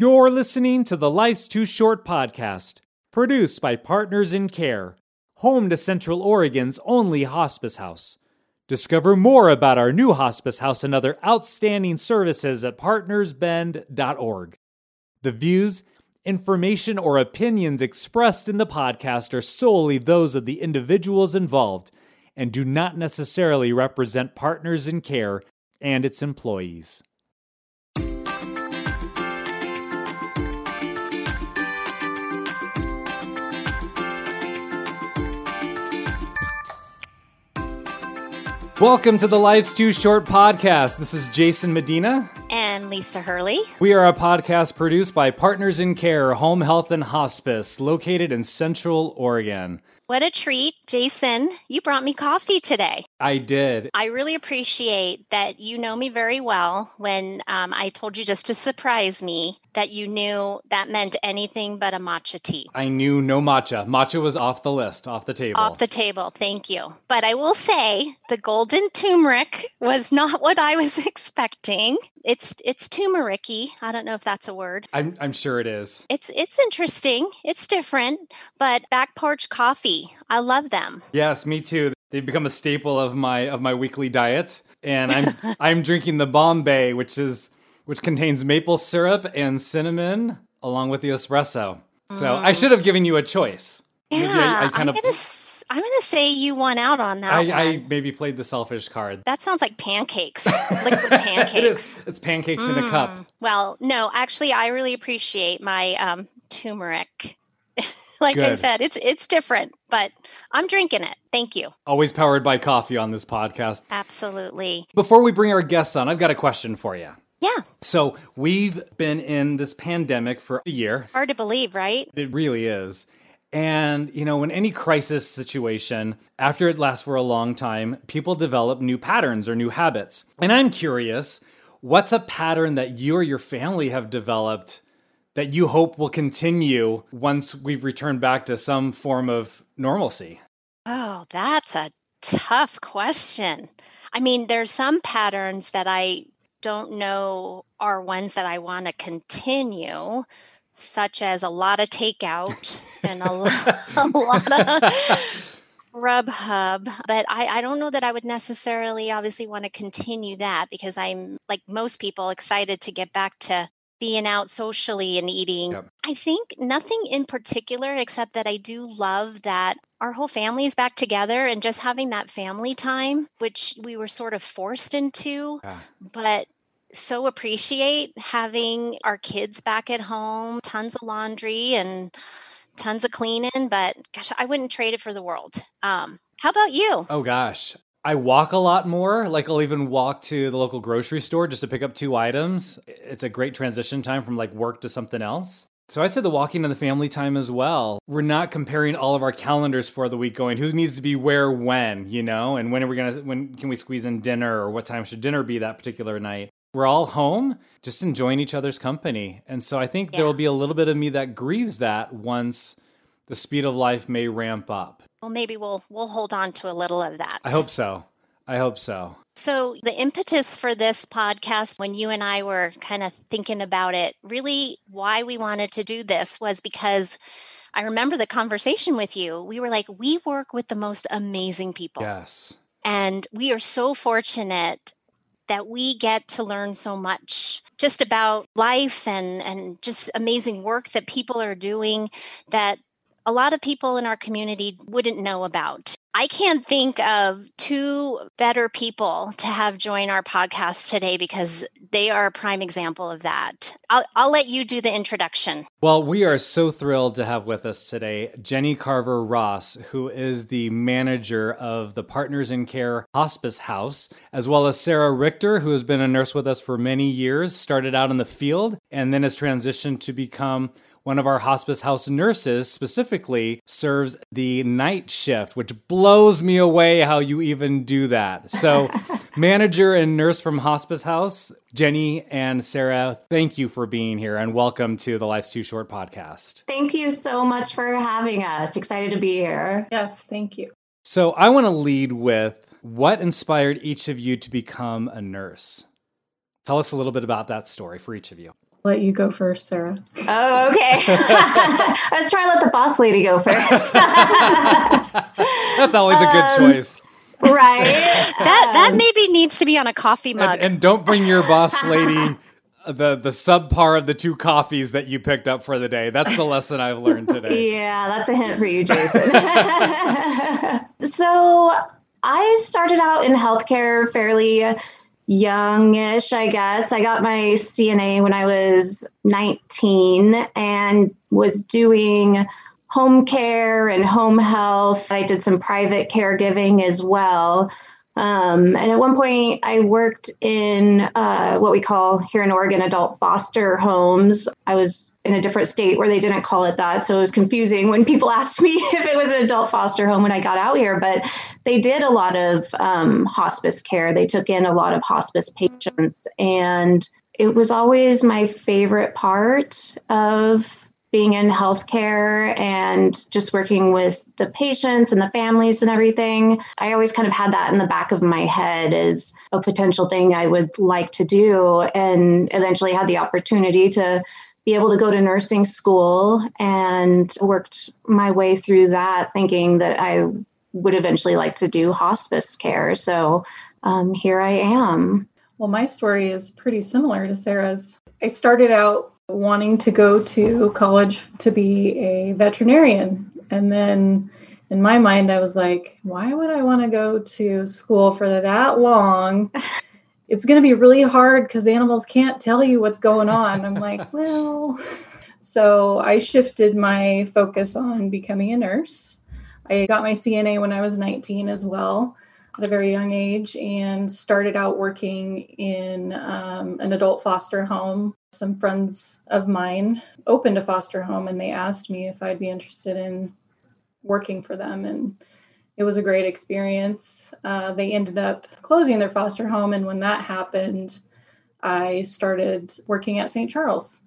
You're listening to the Life's Too Short podcast, produced by Partners in Care, home to Central Oregon's only hospice house. Discover more about our new hospice house and other outstanding services at partnersbend.org. The views, information, or opinions expressed in the podcast are solely those of the individuals involved and do not necessarily represent Partners in Care and its employees. Welcome to the Life's Too Short podcast. This is Jason Medina. And Lisa Hurley. We are a podcast produced by Partners in Care Home Health and Hospice, located in Central Oregon. What a treat. Jason, you brought me coffee today. I did. I really appreciate that you know me very well when um, I told you just to surprise me that you knew that meant anything but a matcha tea. I knew no matcha. Matcha was off the list, off the table. Off the table. Thank you. But I will say the golden turmeric was not what I was expecting. It's it's turmericy. I don't know if that's a word. I'm I'm sure it is. It's it's interesting. It's different, but back porch coffee. I love them. Yes, me too. They've become a staple of my of my weekly diet, and I'm I'm drinking the Bombay, which is which contains maple syrup and cinnamon along with the espresso. So mm. I should have given you a choice. Yeah, I, I kind I'm of. Gonna, I'm gonna say you won out on that. I, I, maybe played the selfish card. That sounds like pancakes, liquid pancakes. it is. It's pancakes mm. in a cup. Mm. Well, no, actually, I really appreciate my um, turmeric. like Good. I said, it's it's different, but I'm drinking it. Thank you. Always powered by coffee on this podcast. Absolutely. Before we bring our guests on, I've got a question for you. Yeah. So we've been in this pandemic for a year. Hard to believe, right? It really is. And, you know, in any crisis situation, after it lasts for a long time, people develop new patterns or new habits. And I'm curious, what's a pattern that you or your family have developed that you hope will continue once we've returned back to some form of normalcy? Oh, that's a tough question. I mean, there's some patterns that I don't know are ones that I want to continue, such as a lot of takeout and a, a lot of Grubhub, but I, I don't know that I would necessarily obviously want to continue that because I'm like most people excited to get back to being out socially and eating. Yep. I think nothing in particular except that I do love that our whole family is back together and just having that family time, which we were sort of forced into, yeah. but so appreciate having our kids back at home, tons of laundry and tons of cleaning, but gosh, I wouldn't trade it for the world. Um, how about you? Oh gosh, I walk a lot more. Like I'll even walk to the local grocery store just to pick up two items. It's a great transition time from like work to something else. So I said the walking and the family time as well. We're not comparing all of our calendars for the week going who needs to be where when, you know, and when are we going to when can we squeeze in dinner or what time should dinner be that particular night. We're all home just enjoying each other's company. And so I think yeah. there will be a little bit of me that grieves that once the speed of life may ramp up. Well, maybe we'll we'll hold on to a little of that. I hope so. I hope so. So, the impetus for this podcast, when you and I were kind of thinking about it, really why we wanted to do this was because I remember the conversation with you. We were like, we work with the most amazing people. Yes. And we are so fortunate that we get to learn so much just about life and, and just amazing work that people are doing that a lot of people in our community wouldn't know about. I can't think of two better people to have join our podcast today because they are a prime example of that. I'll, I'll let you do the introduction. Well, we are so thrilled to have with us today Jenny Carver Ross, who is the manager of the Partners in Care Hospice House, as well as Sarah Richter, who has been a nurse with us for many years, started out in the field, and then has transitioned to become one of our hospice house nurses specifically serves the night shift, which blows me away how you even do that. So, manager and nurse from hospice house, Jenny and Sarah, thank you for being here and welcome to the Life's Too Short podcast. Thank you so much for having us. Excited to be here. Yes, thank you. So, I want to lead with what inspired each of you to become a nurse? Tell us a little bit about that story for each of you. Let you go first, Sarah. Oh, okay. I was trying to let the boss lady go first. That's always a good um, choice. Right. that that um, maybe needs to be on a coffee mug. And, and don't bring your boss lady the the subpar of the two coffees that you picked up for the day. That's the lesson I've learned today. yeah, that's a hint for you, Jason. so I started out in healthcare fairly youngish, I guess. I got my CNA when I was 19 and was doing home care and home health. I did some private caregiving as well. Um, and at one point, I worked in uh, what we call here in Oregon adult foster homes. I was in a different state where they didn't call it that. So it was confusing when people asked me if it was an adult foster home when I got out here. But they did a lot of um, hospice care, they took in a lot of hospice patients. And it was always my favorite part of being in healthcare and just working with the patients and the families and everything. I always kind of had that in the back of my head as a potential thing I would like to do, and eventually had the opportunity to be able to go to nursing school and worked my way through that, thinking that I would eventually like to do hospice care. So um, here I am. Well, my story is pretty similar to Sarah's. I started out wanting to go to college to be a veterinarian. And then in my mind, I was like, why would I want to go to school for that long? It's going to be really hard because animals can't tell you what's going on. I'm like, well, so I shifted my focus on becoming a nurse. I got my CNA when I was 19 as well at a very young age and started out working in um, an adult foster home. Some friends of mine opened a foster home and they asked me if I'd be interested in working for them. And it was a great experience. Uh, they ended up closing their foster home. And when that happened, I started working at St. Charles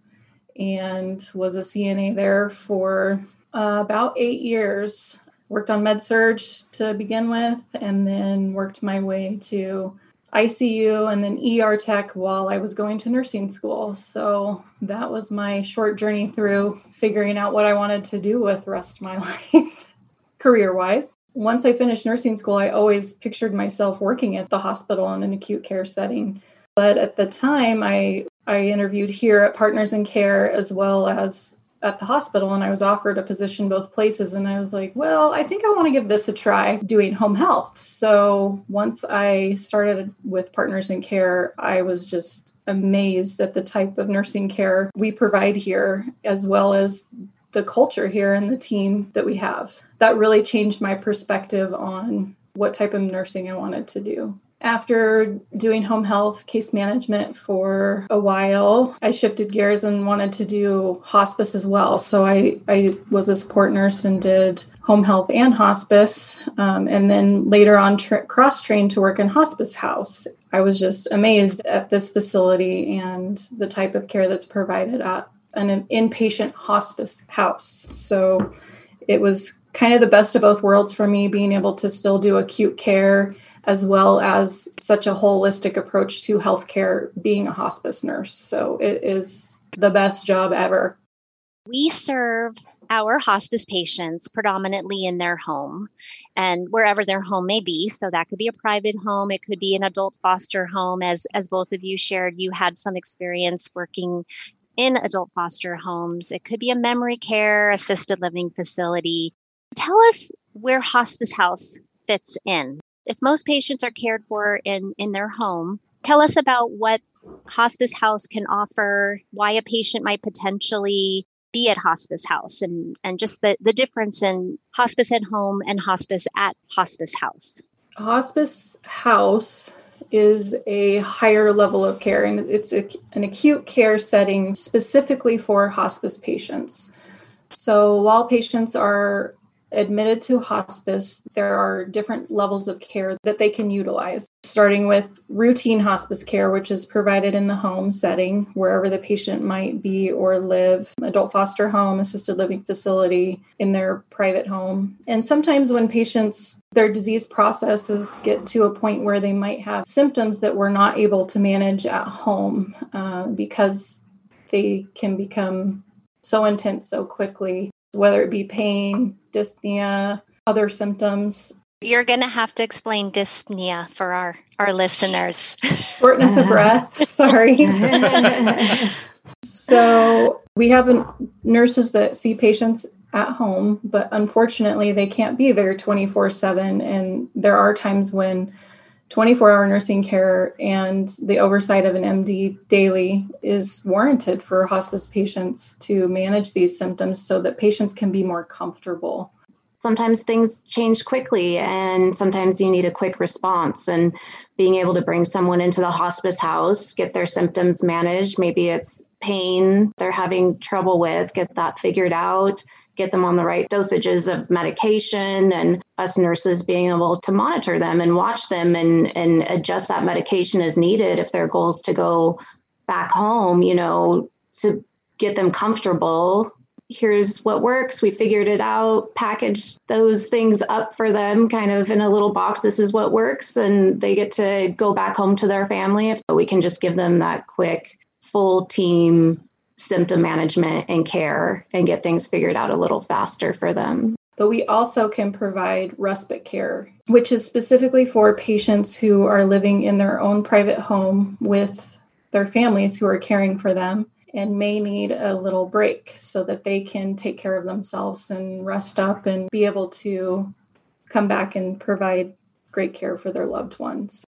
and was a CNA there for uh, about eight years worked on med surg to begin with, and then worked my way to ICU and then ER tech while I was going to nursing school. So that was my short journey through figuring out what I wanted to do with the rest of my life, career wise. Once I finished nursing school, I always pictured myself working at the hospital in an acute care setting. But at the time, I I interviewed here at Partners in Care as well as at the hospital and I was offered a position both places. And I was like, well, I think I want to give this a try doing home health. So once I started with Partners in Care, I was just amazed at the type of nursing care we provide here, as well as the culture here and the team that we have. That really changed my perspective on what type of nursing I wanted to do. After doing home health case management for a while, I shifted gears and wanted to do hospice as well. So I, I was a support nurse and did home health and hospice. Um, and then later on, tra- cross trained to work in hospice house. I was just amazed at this facility and the type of care that's provided at an inpatient hospice house. So it was kind of the best of both worlds for me being able to still do acute care as well as such a holistic approach to healthcare being a hospice nurse. So it is the best job ever. We serve our hospice patients predominantly in their home and wherever their home may be so that could be a private home it could be an adult foster home as as both of you shared you had some experience working in adult foster homes. It could be a memory care assisted living facility. Tell us where hospice house fits in. If most patients are cared for in, in their home, tell us about what hospice house can offer, why a patient might potentially be at hospice house and, and just the, the difference in hospice at home and hospice at hospice house. Hospice house is a higher level of care and it's a, an acute care setting specifically for hospice patients. So while patients are admitted to hospice, there are different levels of care that they can utilize, starting with routine hospice care, which is provided in the home setting, wherever the patient might be or live, adult foster home, assisted living facility, in their private home. And sometimes when patients, their disease processes get to a point where they might have symptoms that we're not able to manage at home uh, because they can become so intense so quickly, whether it be pain, dyspnea, other symptoms. You're going to have to explain dyspnea for our, our listeners. Shortness of uh-huh. breath. Sorry. so we have nurses that see patients at home, but unfortunately, they can't be there 24 7. And there are times when 24 hour nursing care and the oversight of an MD daily is warranted for hospice patients to manage these symptoms so that patients can be more comfortable. Sometimes things change quickly, and sometimes you need a quick response. And being able to bring someone into the hospice house, get their symptoms managed, maybe it's pain they're having trouble with, get that figured out get them on the right dosages of medication and us nurses being able to monitor them and watch them and, and adjust that medication as needed if their goal is to go back home, you know, to get them comfortable. Here's what works. We figured it out, package those things up for them kind of in a little box. This is what works. And they get to go back home to their family. If we can just give them that quick, full team symptom management and care and get things figured out a little faster for them. But we also can provide respite care, which is specifically for patients who are living in their own private home with their families who are caring for them and may need a little break so that they can take care of themselves and rest up and be able to come back and provide great care for their loved ones.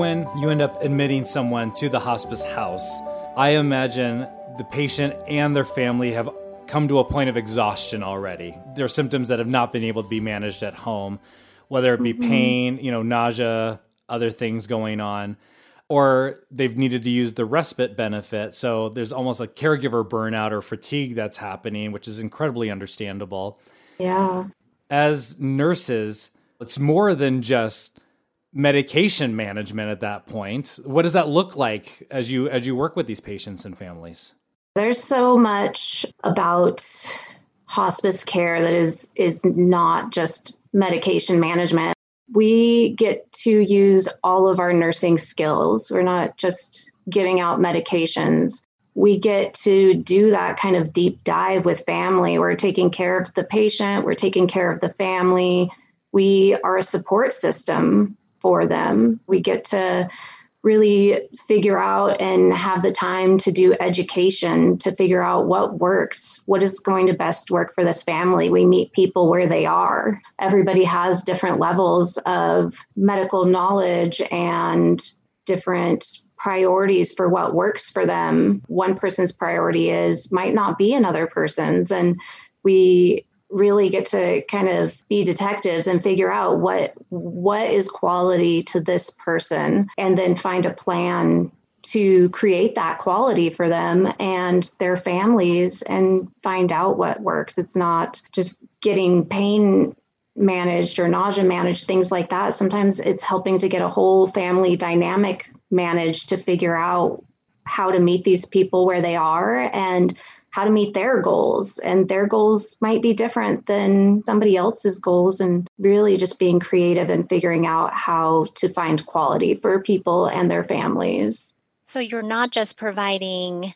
When you end up admitting someone to the hospice house, I imagine the patient and their family have come to a point of exhaustion already. There are symptoms that have not been able to be managed at home, whether it be mm-hmm. pain, you know, nausea, other things going on, or they've needed to use the respite benefit. So there's almost a caregiver burnout or fatigue that's happening, which is incredibly understandable. Yeah. As nurses, it's more than just medication management at that point. What does that look like as you as you work with these patients and families? There's so much about hospice care that is is not just medication management. We get to use all of our nursing skills. We're not just giving out medications. We get to do that kind of deep dive with family. We're taking care of the patient, we're taking care of the family. We are a support system for them. We get to really figure out and have the time to do education to figure out what works, what is going to best work for this family. We meet people where they are. Everybody has different levels of medical knowledge and different priorities for what works for them. One person's priority is might not be another person's and we really get to kind of be detectives and figure out what what is quality to this person and then find a plan to create that quality for them and their families and find out what works. It's not just getting pain managed or nausea managed things like that. Sometimes it's helping to get a whole family dynamic managed to figure out how to meet these people where they are and how to meet their goals. And their goals might be different than somebody else's goals, and really just being creative and figuring out how to find quality for people and their families. So you're not just providing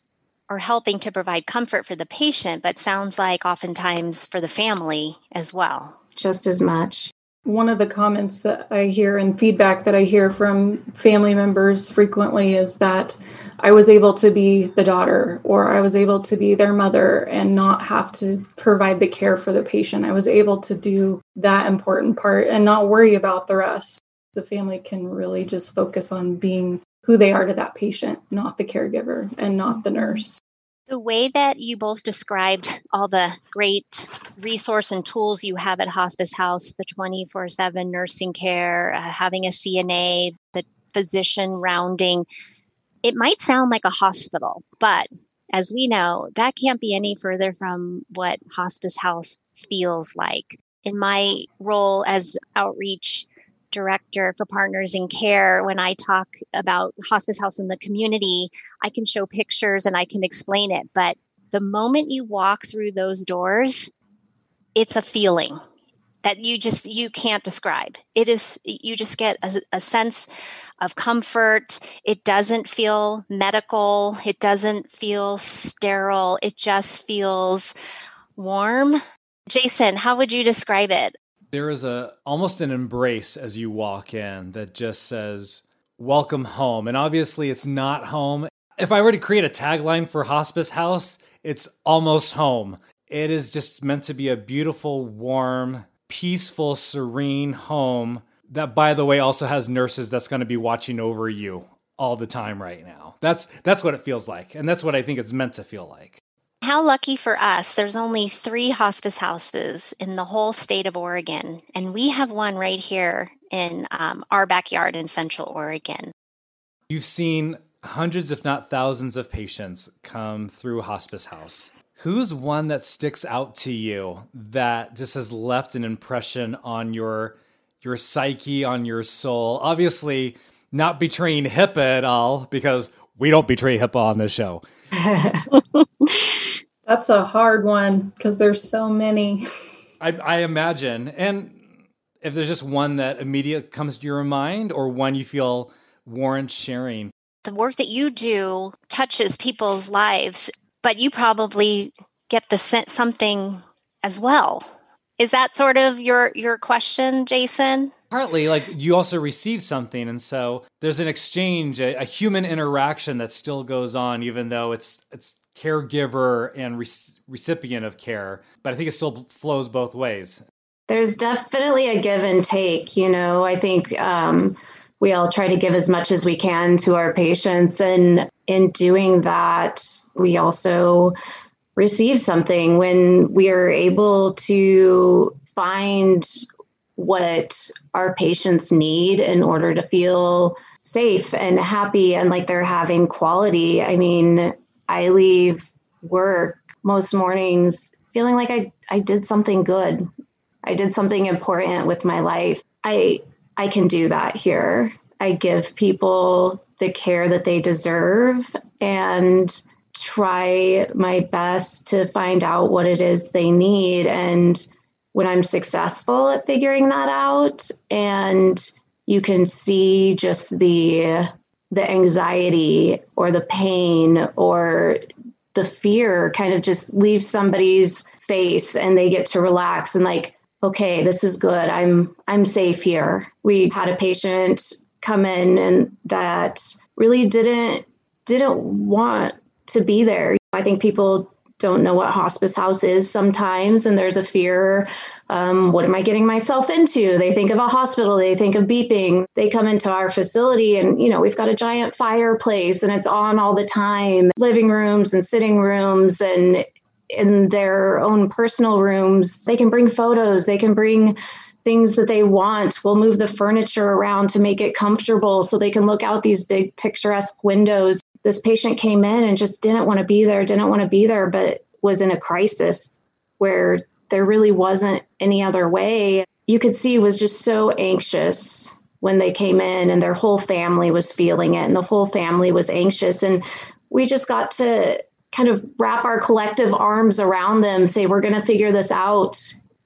or helping to provide comfort for the patient, but sounds like oftentimes for the family as well. Just as much. One of the comments that I hear and feedback that I hear from family members frequently is that I was able to be the daughter or I was able to be their mother and not have to provide the care for the patient. I was able to do that important part and not worry about the rest. The family can really just focus on being who they are to that patient, not the caregiver and not the nurse. The way that you both described all the great resource and tools you have at Hospice House, the 24 7 nursing care, uh, having a CNA, the physician rounding, it might sound like a hospital, but as we know, that can't be any further from what Hospice House feels like. In my role as outreach director for Partners in Care, when I talk about Hospice House in the community, I can show pictures and I can explain it. But the moment you walk through those doors, it's a feeling that you just you can't describe. It is you just get a, a, sense of comfort. It doesn't feel medical. It doesn't feel sterile. It just feels warm. Jason how would you describe it? There is a almost an embrace as you walk in that just says welcome home. And obviously it's not home. If i were to create a tagline for hospice house it's almost home. It is just meant to be a beautiful warm peaceful, serene home that by the way also has nurses that's going to be watching over you all the time right now. That's that's what it feels like and that's what I think it's meant to feel like. How lucky for us, there's only 3 hospice houses in the whole state of Oregon and we have one right here in um, our backyard in Central Oregon. You've seen hundreds if not thousands of patients come through hospice house. Who's one that sticks out to you that just has left an impression on your your psyche, on your soul? Obviously, not betraying HIPAA at all, because we don't betray HIPAA on this show. That's a hard one because there's so many. I, I imagine. And if there's just one that immediately comes to your mind or one you feel warrants sharing. The work that you do touches people's lives but you probably get the something as well. Is that sort of your your question, Jason? Partly, like you also receive something, and so there's an exchange, a, a human interaction that still goes on, even though it's it's caregiver and re- recipient of care. But I think it still flows both ways. There's definitely a give and take. You know, I think um, we all try to give as much as we can to our patients. And in doing that, we also receive something when we are able to find what our patients need in order to feel safe and happy and like they're having quality. I mean, I leave work most mornings feeling like I, I did something good. I did something important with my life. I I can do that here. I give people the care that they deserve and try my best to find out what it is they need. And when I'm successful at figuring that out, and you can see just the the anxiety or the pain or the fear kind of just leave somebody's face and they get to relax and like okay, this is good. I'm I'm safe here. We had a patient come in and that really didn't didn't want to be there. I think people don't know what hospice house is sometimes, and there's a fear. Um, what am I getting myself into? They think of a hospital, they think of beeping. They come into our facility, and you know we've got a giant fireplace, and it's on all the time. Living rooms and sitting rooms, and in their own personal rooms. They can bring photos, they can bring things that they want. We'll move the furniture around to make it comfortable so they can look out these big picturesque windows. This patient came in and just didn't want to be there, didn't want to be there, but was in a crisis where there really wasn't any other way. You could see was just so anxious when they came in and their whole family was feeling it and the whole family was anxious and we just got to kind of wrap our collective arms around them, say, we're going to figure this out.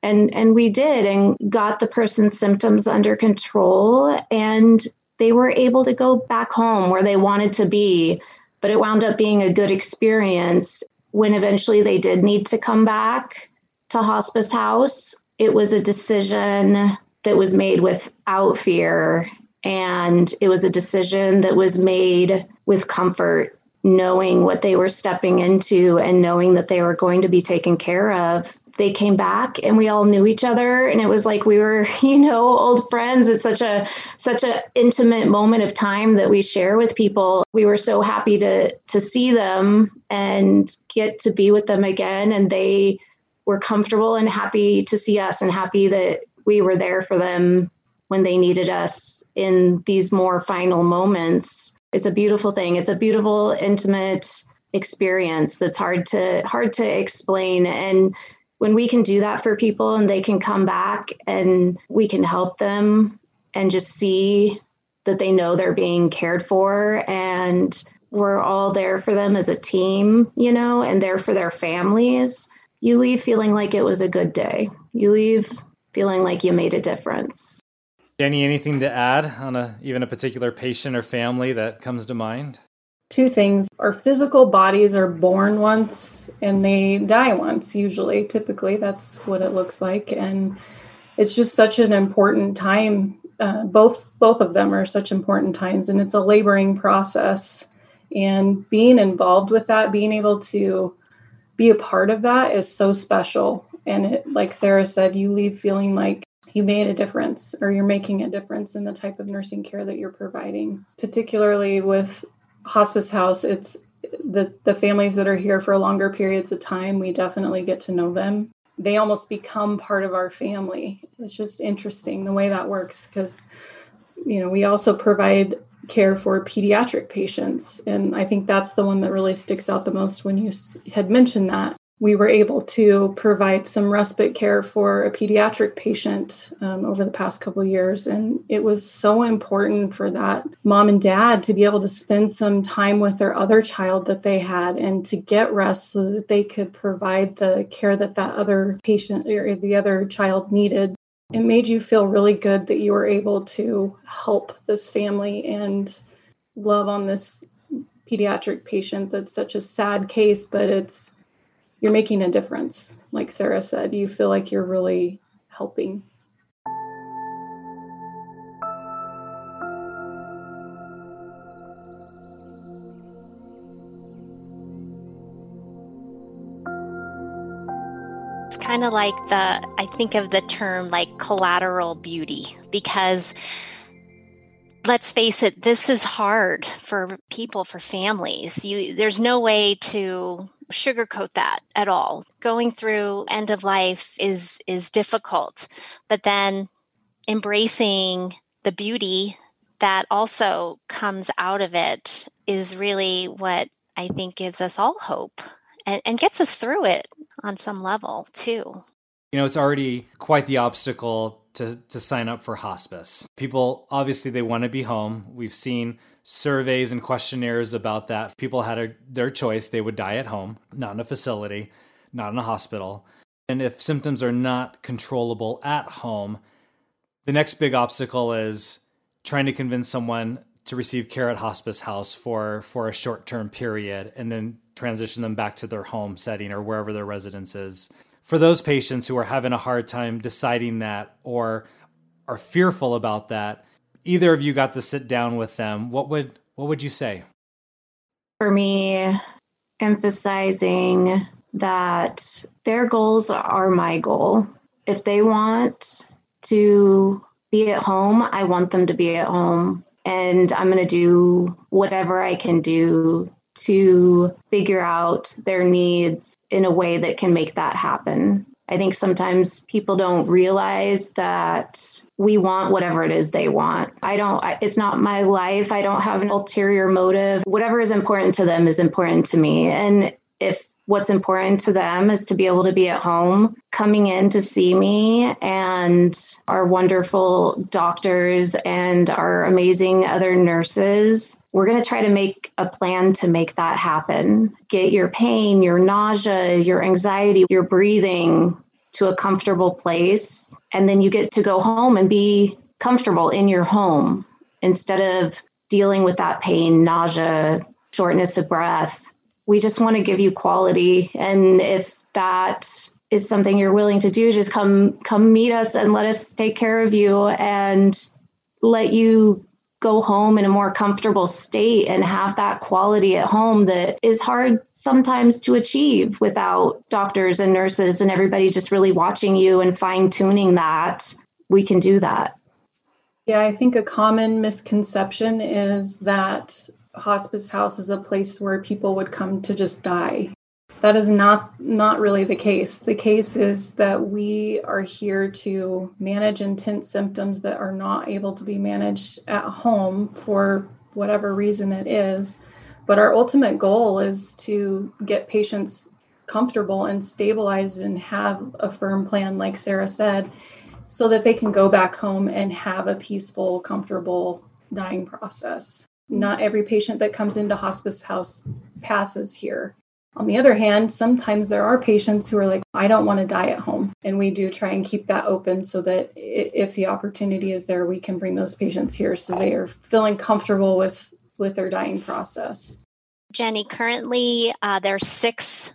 And, and we did and got the person's symptoms under control. And they were able to go back home where they wanted to be. But it wound up being a good experience. When eventually they did need to come back to hospice house, it was a decision that was made without fear. And it was a decision that was made with comfort knowing what they were stepping into and knowing that they were going to be taken care of they came back and we all knew each other. And it was like we were you know old friends. It's such a such a intimate moment of time that we share with people. We were so happy to to see them and get to be with them again. And they were comfortable and happy to see us and happy that we were there for them when they needed us in these more final moments it's a beautiful thing. It's a beautiful, intimate experience that's hard to hard to explain. And when we can do that for people and they can come back and we can help them and just see that they know they're being cared for and we're all there for them as a team, you know, and there for their families. you leave feeling like it was a good day. You leave feeling like you made a difference. Jenny, anything to add on a even a particular patient or family that comes to mind? Two things. Our physical bodies are born once and they die once, usually. Typically, that's what it looks like. And it's just such an important time. Uh, both both of them are such important times, and it's a laboring process. And being involved with that, being able to be a part of that is so special. And it, like Sarah said, you leave feeling like you made a difference or you're making a difference in the type of nursing care that you're providing. Particularly with Hospice House, it's the the families that are here for longer periods of time, we definitely get to know them. They almost become part of our family. It's just interesting the way that works because you know, we also provide care for pediatric patients. And I think that's the one that really sticks out the most when you had mentioned that. We were able to provide some respite care for a pediatric patient um, over the past couple years. And it was so important for that mom and dad to be able to spend some time with their other child that they had and to get rest so that they could provide the care that that other patient or the other child needed it made you feel really good that you were able to help this family and love on this pediatric patient that's such a sad case but it's you're making a difference like sarah said you feel like you're really helping It's kind of like the, I think of the term like collateral beauty because let's face it, this is hard for people, for families. You, there's no way to sugarcoat that at all. Going through end of life is is difficult, but then embracing the beauty that also comes out of it is really what I think gives us all hope and, and gets us through it on some level too. You know, it's already quite the obstacle to, to sign up for hospice. People obviously they want to be home. We've seen surveys and questionnaires about that. People had a, their choice. They would die at home, not in a facility, not in a hospital. And if symptoms are not controllable at home, the next big obstacle is trying to convince someone to receive care at hospice house for for a short term period and then transition them back to their home setting or wherever their residence is. For those patients who are having a hard time deciding that or are fearful about that, either of you got to sit down with them, what would what would you say? For me, emphasizing that their goals are my goal. If they want to be at home, I want them to be at home. And I'm going to do whatever I can do to figure out their needs in a way that can make that happen. I think sometimes people don't realize that we want whatever it is they want. I don't, it's not my life. I don't have an ulterior motive. Whatever is important to them is important to me. And if what's important to them is to be able to be at home, coming in to see me and our wonderful doctors and our amazing other nurses. We're going to try to make a plan to make that happen. Get your pain, your nausea, your anxiety, your breathing to a comfortable place. And then you get to go home and be comfortable in your home instead of dealing with that pain, nausea, shortness of breath we just want to give you quality. And if that is something you're willing to do, just come come meet us and let us take care of you and let you go home in a more comfortable state and have that quality at home that is hard sometimes to achieve without doctors and nurses and everybody just really watching you and fine tuning that. We can do that. Yeah, I think a common misconception is that hospice house is a place where people would come to just die. That is not not really the case. The case is that we are here to manage intense symptoms that are not able to be managed at home for whatever reason it is. But our ultimate goal is to get patients comfortable and stabilized and have a firm plan, like Sarah said, so that they can go back home and have a peaceful, comfortable dying process not every patient that comes into hospice house passes here. On the other hand, sometimes there are patients who are like, I don't want to die at home. And we do try and keep that open so that if the opportunity is there, we can bring those patients here so they are feeling comfortable with, with their dying process. Jenny, currently uh, there are six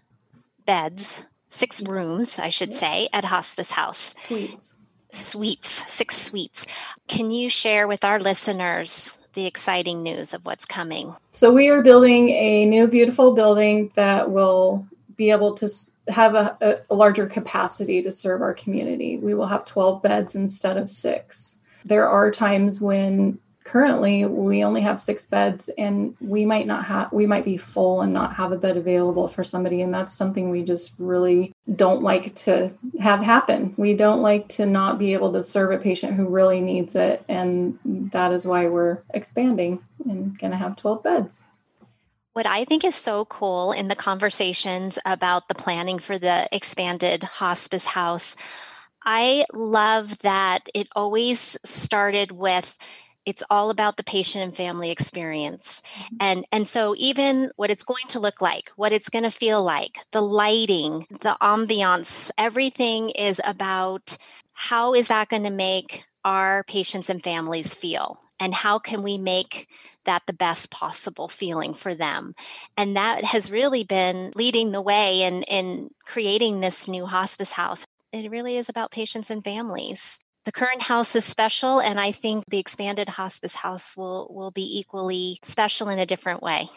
beds, six rooms, I should yes. say, at Hospice House. Suites. Suites, six suites. Can you share with our listeners the exciting news of what's coming? So, we are building a new, beautiful building that will be able to have a, a, larger capacity to serve our community. We will have 12 beds instead of six. There are times when currently we only have six beds and we might not have we might be full and not have a bed available for somebody and that's something we just really don't like to have happen. We don't like to not be able to serve a patient who really needs it and that is why we're expanding and going to have 12 beds. What I think is so cool in the conversations about the planning for the expanded hospice house, I love that it always started with it's all about the patient and family experience. Mm-hmm. and and so even what it's going to look like what it's going to feel like the lighting the ambiance everything is about how is that going to make our patients and families feel? And how can we make that the best possible feeling for them? And that has really been leading the way in in creating this new hospice house. It really is about patients and families the current house is special, and I think the expanded hospice house will, will be equally special in a different way.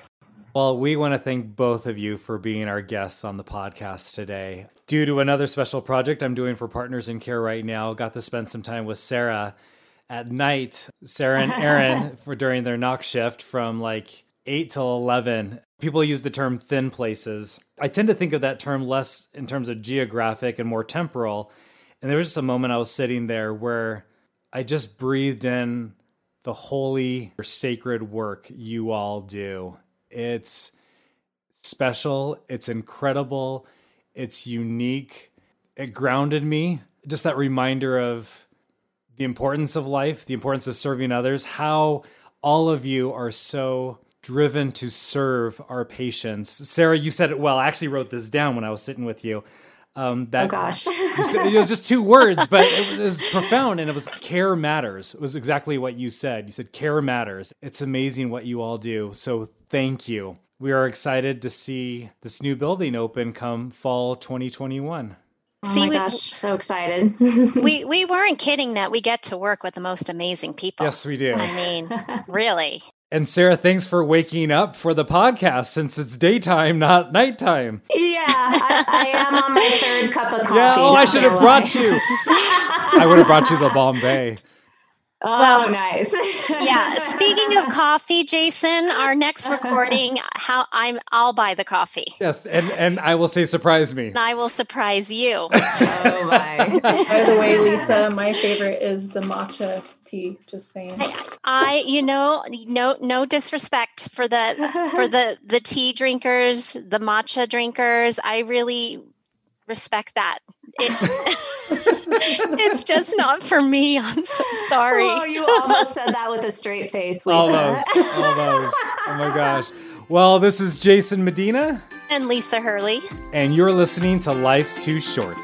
Well, we want to thank both of you for being our guests on the podcast today. Due to another special project I'm doing for Partners in Care right now, got to spend some time with Sarah at night. Sarah and Aaron for during their noc shift from like 8 till 11. People use the term thin places. I tend to think of that term less in terms of geographic and more temporal and there was just a moment I was sitting there where I just breathed in the holy or sacred work you all do. It's special, it's incredible, it's unique. It grounded me. Just that reminder of the importance of life, the importance of serving others, how all of you are so driven to serve our patients. Sarah, you said it well. I actually wrote this down when I was sitting with you. Um, that, oh gosh, it was just two words, but it was profound, and it was care matters. It was exactly what you said. You said care matters. It's amazing what you all do. So thank you. We are excited to see this new building open come fall 2021. Oh See, my we, gosh, so excited. we we weren't kidding that we get to work with the most amazing people. Yes, we do. I mean, really. And Sarah, thanks for waking up for the podcast since it's daytime, not nighttime. Yeah, I, I am on my third cup of coffee. Yeah, oh, I should have brought you. I would have brought you the Bombay. Oh, well, nice. yeah. Speaking of coffee, Jason, our next recording, how I'm I'll buy the coffee. Yes, and and I will say surprise me. And I will surprise you. oh my. By the way, Lisa, my favorite is the matcha tea, just saying. I, I you know, no no disrespect for the for the the tea drinkers, the matcha drinkers. I really respect that. It, it's just not for me. I'm so sorry. Oh, you almost said that with a straight face, Lisa. Almost. Almost. Oh my gosh. Well, this is Jason Medina. And Lisa Hurley. And you're listening to Life's Too Short.